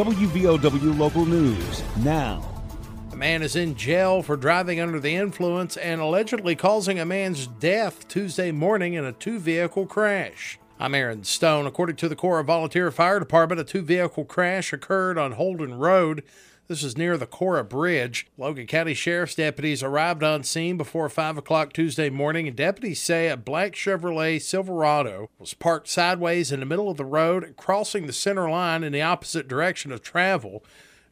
WVOW Local News now. A man is in jail for driving under the influence and allegedly causing a man's death Tuesday morning in a two vehicle crash. I'm Aaron Stone. According to the Cora Volunteer Fire Department, a two vehicle crash occurred on Holden Road. This is near the Cora Bridge. Logan County Sheriff's deputies arrived on scene before 5 o'clock Tuesday morning, and deputies say a black Chevrolet Silverado was parked sideways in the middle of the road, crossing the center line in the opposite direction of travel.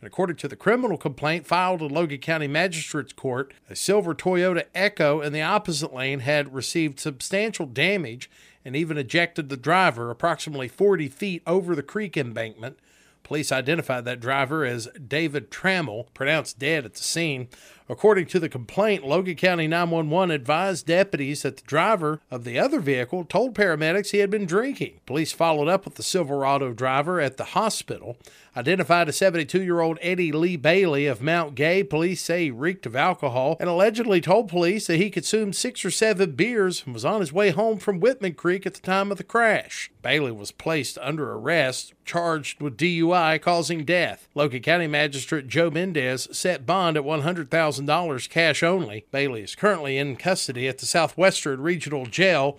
And according to the criminal complaint filed in Logan County Magistrate's Court, a silver Toyota Echo in the opposite lane had received substantial damage and even ejected the driver approximately 40 feet over the creek embankment. Police identified that driver as David Trammell, pronounced dead at the scene. According to the complaint, Logan County 911 advised deputies that the driver of the other vehicle told paramedics he had been drinking. Police followed up with the Silverado driver at the hospital. Identified as 72 year old Eddie Lee Bailey of Mount Gay, police say he reeked of alcohol and allegedly told police that he consumed six or seven beers and was on his way home from Whitman Creek at the time of the crash. Bailey was placed under arrest, charged with DUI causing death. Logan County Magistrate Joe Mendez set bond at 100000 $1,000 cash only. Bailey is currently in custody at the Southwestern Regional Jail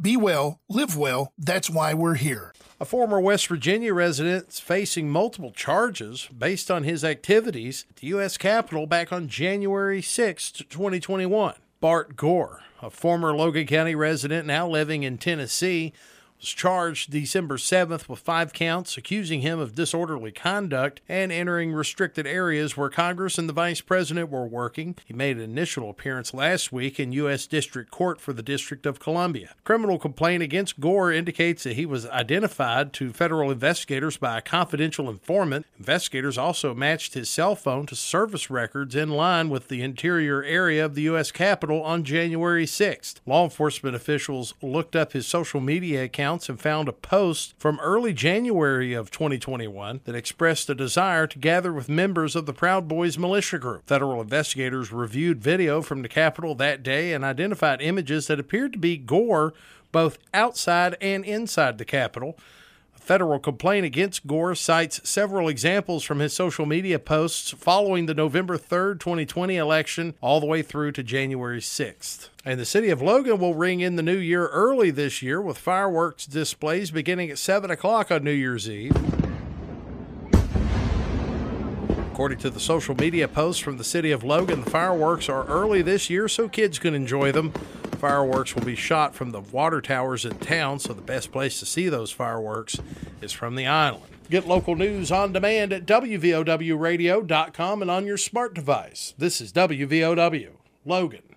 Be well, live well. That's why we're here. A former West Virginia resident facing multiple charges based on his activities at the U.S. Capitol back on January 6, 2021. Bart Gore, a former Logan County resident now living in Tennessee, was charged December 7th with five counts accusing him of disorderly conduct and entering restricted areas where Congress and the Vice President were working. He made an initial appearance last week in U.S. District Court for the District of Columbia. Criminal complaint against Gore indicates that he was identified to federal investigators by a confidential informant. Investigators also matched his cell phone to service records in line with the interior area of the U.S. Capitol on January 6th. Law enforcement officials looked up his social media account accounts found a post from early January of 2021 that expressed a desire to gather with members of the Proud Boys militia group. Federal investigators reviewed video from the Capitol that day and identified images that appeared to be Gore both outside and inside the Capitol federal complaint against Gore cites several examples from his social media posts following the November 3rd, 2020 election, all the way through to January 6th. And the city of Logan will ring in the new year early this year with fireworks displays beginning at 7 o'clock on New Year's Eve. According to the social media posts from the city of Logan, the fireworks are early this year so kids can enjoy them. Fireworks will be shot from the water towers in town, so the best place to see those fireworks is from the island. Get local news on demand at WVOWradio.com and on your smart device. This is WVOW, Logan.